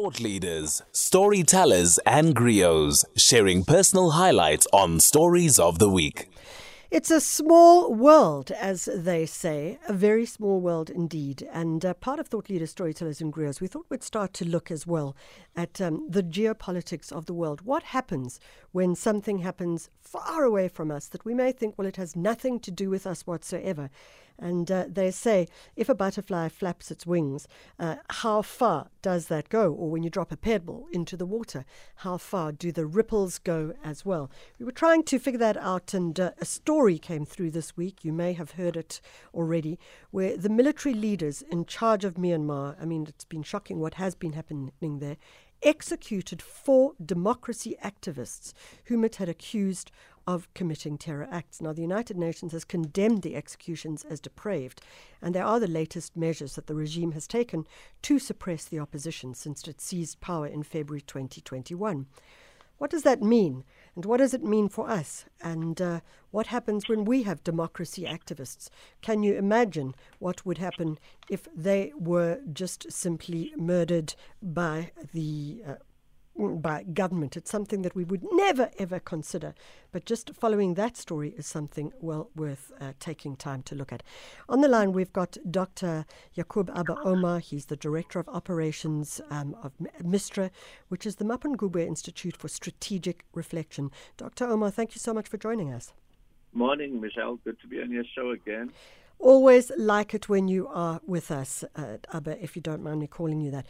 Thought leaders, storytellers, and griots sharing personal highlights on Stories of the Week. It's a small world, as they say, a very small world indeed. And uh, part of Thought Leaders, Storytellers, and Griots, we thought we'd start to look as well at um, the geopolitics of the world. What happens when something happens far away from us that we may think, well, it has nothing to do with us whatsoever? And uh, they say if a butterfly flaps its wings, uh, how far does that go? Or when you drop a pebble into the water, how far do the ripples go as well? We were trying to figure that out, and uh, a story came through this week. You may have heard it already, where the military leaders in charge of Myanmar, I mean, it's been shocking what has been happening there, executed four democracy activists whom it had accused of committing terror acts. Now, the United Nations has condemned the executions as depraved, and they are the latest measures that the regime has taken to suppress the opposition since it seized power in February 2021. What does that mean? And what does it mean for us? And uh, what happens when we have democracy activists? Can you imagine what would happen if they were just simply murdered by the uh, by government. It's something that we would never ever consider. But just following that story is something well worth uh, taking time to look at. On the line, we've got Dr. Yacoob Abba Omar. He's the Director of Operations um, of MISTRA, which is the Mapungubwe Institute for Strategic Reflection. Dr. Omar, thank you so much for joining us. Morning, Michelle. Good to be on your show again. Always like it when you are with us, uh, Abba, if you don't mind me calling you that.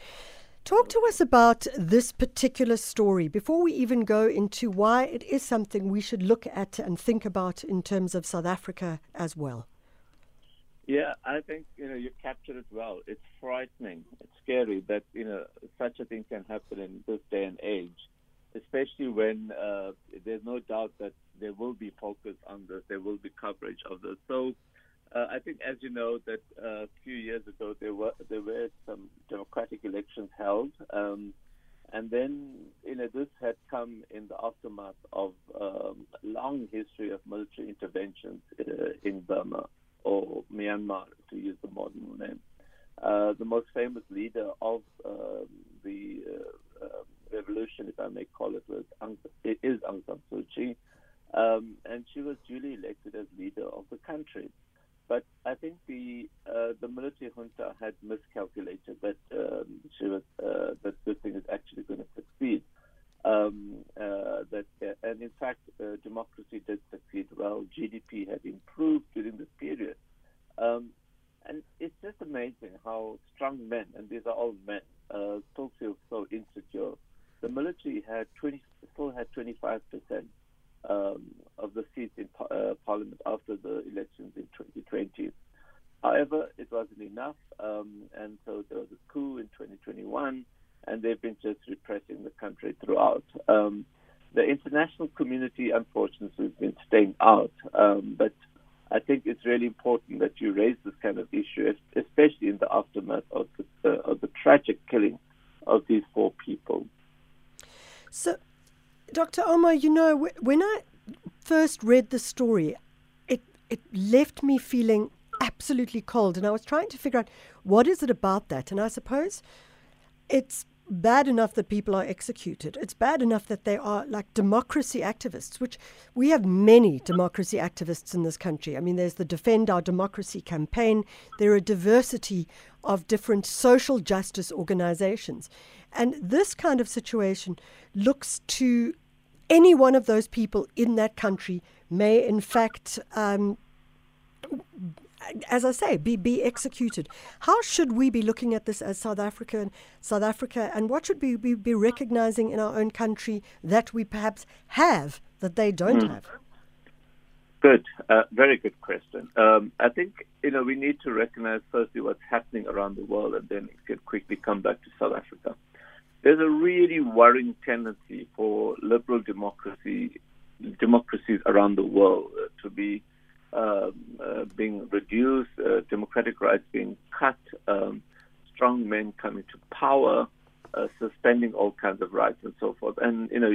Talk to us about this particular story before we even go into why it is something we should look at and think about in terms of South Africa as well. Yeah, I think you know you captured it well. It's frightening. It's scary that you know such a thing can happen in this day and age, especially when uh, there's no doubt that there will be focus on this, there will be coverage of this. So uh, I think, as you know, that uh, a few years ago there were there were some democratic elections held, um, and then you know this had come in the aftermath of um, a long history of military interventions uh, in Burma or Myanmar, to use the modern name. Uh, the most famous leader of um, the uh, uh, revolution, if I may call it, was Aung, is Aung San Suu Kyi, um, and she was duly elected as leader of the country. But I think the uh, the military junta had miscalculated that um, she was uh, that this thing is actually going to succeed. Um, uh, that uh, and in fact, uh, democracy did succeed well. GDP had improved during this period, um, and it's just amazing how strong men, and these are all men, uh, still feel so insecure. The military had 20, still had 25 percent um, of the seats in uh, Parliament after the elections in 2020. However, it wasn't enough, um, and so there was a coup in 2021, and they've been just repressing the country throughout. Um, the international community, unfortunately, staying out, um, but I think it's really important that you raise this kind of issue, especially in the aftermath of the, uh, of the tragic killing of these four people. So, Dr. Omar, you know, when I first read the story, it it left me feeling absolutely cold, and I was trying to figure out what is it about that. And I suppose it's bad enough that people are executed. It's bad enough that they are like democracy activists, which we have many democracy activists in this country. I mean, there's the Defend Our Democracy campaign, there are diversity of different social justice organizations. And this kind of situation looks to any one of those people in that country may, in fact, um, as I say, be, be executed. How should we be looking at this as South Africa, and South Africa, and what should we be, be recognizing in our own country that we perhaps have that they don't mm. have? Good, uh, very good question. Um, I think you know we need to recognize firstly what's happening around the world, and then can quickly come back to South Africa there's a really worrying tendency for liberal democracy democracies around the world to be um, uh, being reduced, uh, democratic rights being cut, um, strong men coming to power, uh, suspending all kinds of rights and so forth. And you know,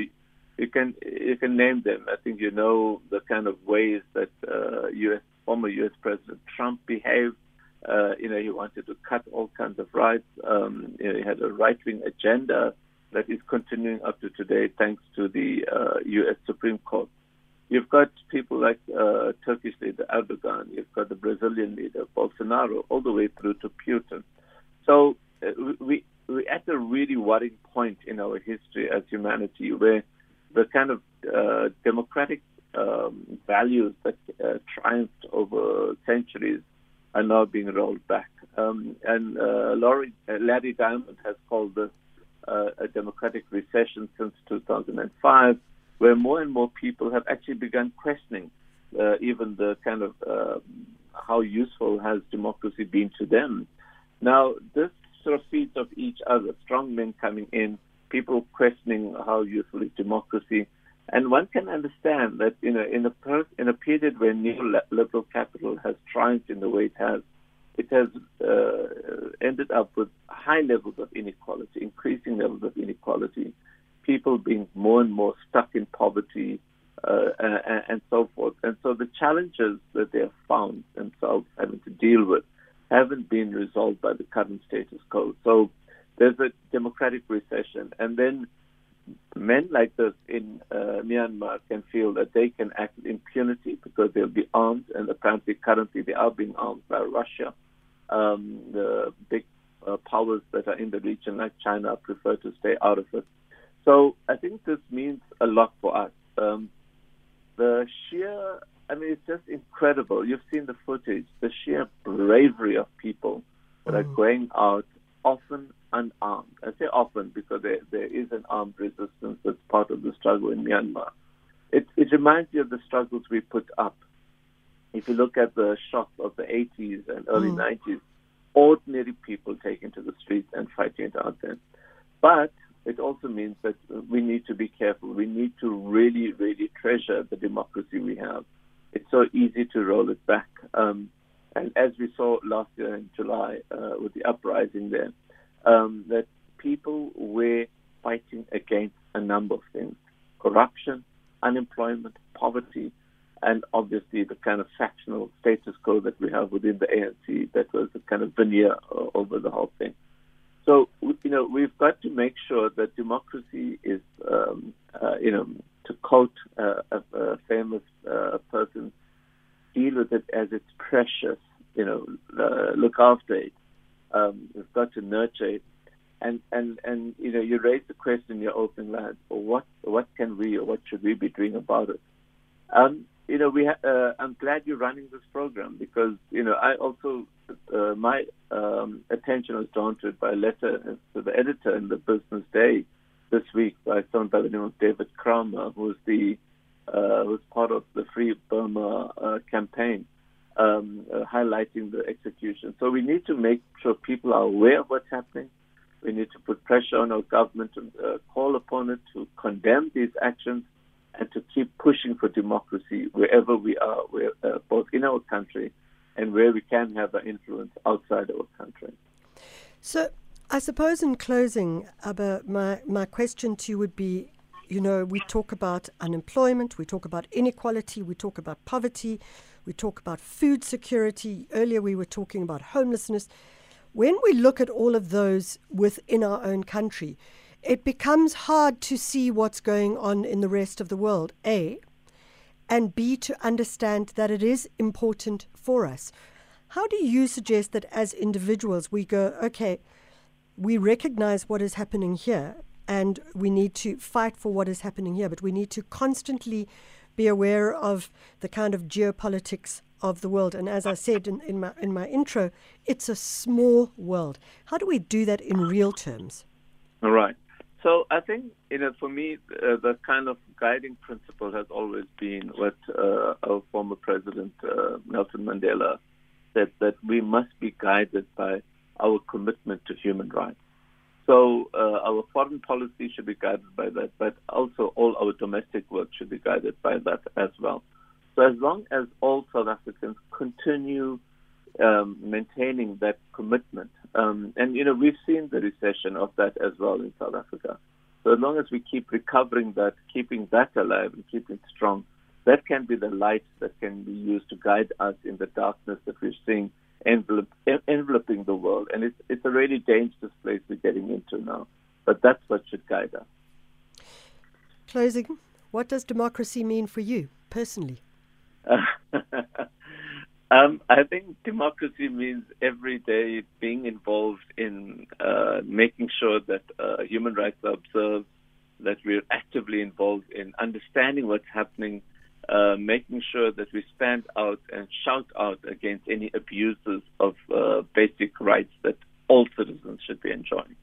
you can you can name them. I think you know the kind of ways that U.S. Uh, former U.S. President Trump behaved Uh, you know, he wanted to cut all kinds of rights. Um, you know, he had a right-wing agenda that is continuing up to today, thanks to the U.S. Supreme Court. You've got people like uh, Turkish leader Erdogan. You've got the Brazilian leader Bolsonaro, all the way through to Putin. So uh, we we're at a really worrying point in our history as humanity, where the kind of uh, democratic um, values that uh, triumphed over centuries are now being rolled back. Um, and uh, Larry, uh, Larry Diamond has called this uh, a democratic recession since 2005, where more and more people have actually begun questioning uh, even the kind of uh, how useful has democracy been to them. Now, this sort of feeds off each other. Strong men coming in, people questioning how useful is democracy, and one can understand that you know in a per- in a period where neoliberal capital has triumphed in the way it has, it has uh, ended up with high levels of inequality, increasing levels of inequality, people being more and more stuck in poverty, uh, and, and, so forth. And so the challenges that they have found themselves having to deal with haven't been resolved by the current status quo. So there's a democratic recession, and then men like this in uh, Myanmar can feel that they can act with impunity because they'll be armed, and apparently currently they are being armed by Russia. Um, the big uh, powers that are in the region, like China, prefer to stay out of it. So I think this means a lot for us. Um, the sheer, I mean, it's just incredible. You've seen the footage, the sheer bravery of people that mm. are going out, often unarmed. I say often because there, there is an armed resistance that's part of the struggle in Myanmar. It, it reminds you of the struggles we put up. If you look at the shock of the 80s and early mm. 90s, ordinary people taking to the streets and fighting it out there. But it also means that we need to be careful. We need to really, really treasure the democracy we have. It's so easy to roll it back. Um, and as we saw last year in July uh, with the uprising there, um, that people were fighting against a number of things corruption, unemployment, poverty, and obviously the kind of factional status quo that we have within the ANC that was a kind of veneer uh, over the whole thing. So, you know, we've got to make sure that democracy is, um, uh, you know, to quote uh, a, a, famous uh, person, deal with it as it's precious, you know, look after it. Um, we've got to nurture it. And, and, and, you know, you raised the question in your opening line, what, what can we or what should we be doing about it? Um, you know, we ha- uh, I'm glad you're running this program because you know I also uh, my um, attention was drawn to it by a letter to the editor in the Business Day this week by someone by the name of David Kramer, who's the uh, part of the Free Burma uh, campaign, um, uh, highlighting the execution. So we need to make sure people are aware of what's happening. We need to put pressure on our government to uh, call upon it to condemn these actions and to keep pushing for democracy wherever we are, where, uh, both in our country and where we can have an influence outside our country. So, I suppose in closing, Abba, my, my question to you would be you know, we talk about unemployment, we talk about inequality, we talk about poverty, we talk about food security. Earlier, we were talking about homelessness. When we look at all of those within our own country, it becomes hard to see what's going on in the rest of the world, A, and B, to understand that it is important for us. How do you suggest that as individuals we go, okay, we recognize what is happening here and we need to fight for what is happening here, but we need to constantly be aware of the kind of geopolitics of the world. And as I said in, in, my, in my intro, it's a small world. How do we do that in real terms? All right. So I think, you know, for me, uh, the kind of guiding principle has always been what uh, our former president uh, Nelson Mandela said that we must be guided by our commitment to human rights. So uh, our foreign policy should be guided by that, but also all our domestic work should be guided by that as well. So as long as all South Africans continue um, maintaining that commitment. Um, and, you know, we've seen the recession of that as well in South Africa. So as long as we keep recovering that, keeping that alive and keeping it strong, that can be the light that can be used to guide us in the darkness that we're seeing envelop, enveloping the world. And it's, it's a really dangerous place we're getting into now. But that's what should guide us. Closing, what does democracy mean for you personally? um, I think democracy means every day being involved in uh, making sure that uh, human rights are observed, that we're actively involved in understanding what's happening, uh, making sure that we stand out and shout out against any abuses of uh, basic rights that all citizens should be enjoying.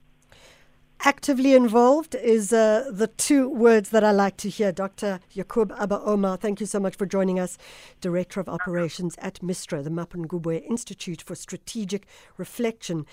Actively involved is uh, the two words that I like to hear. Dr. Yacoob Abba Omar, thank you so much for joining us. Director of Operations at MISTRA, the Mapungubwe Institute for Strategic Reflection.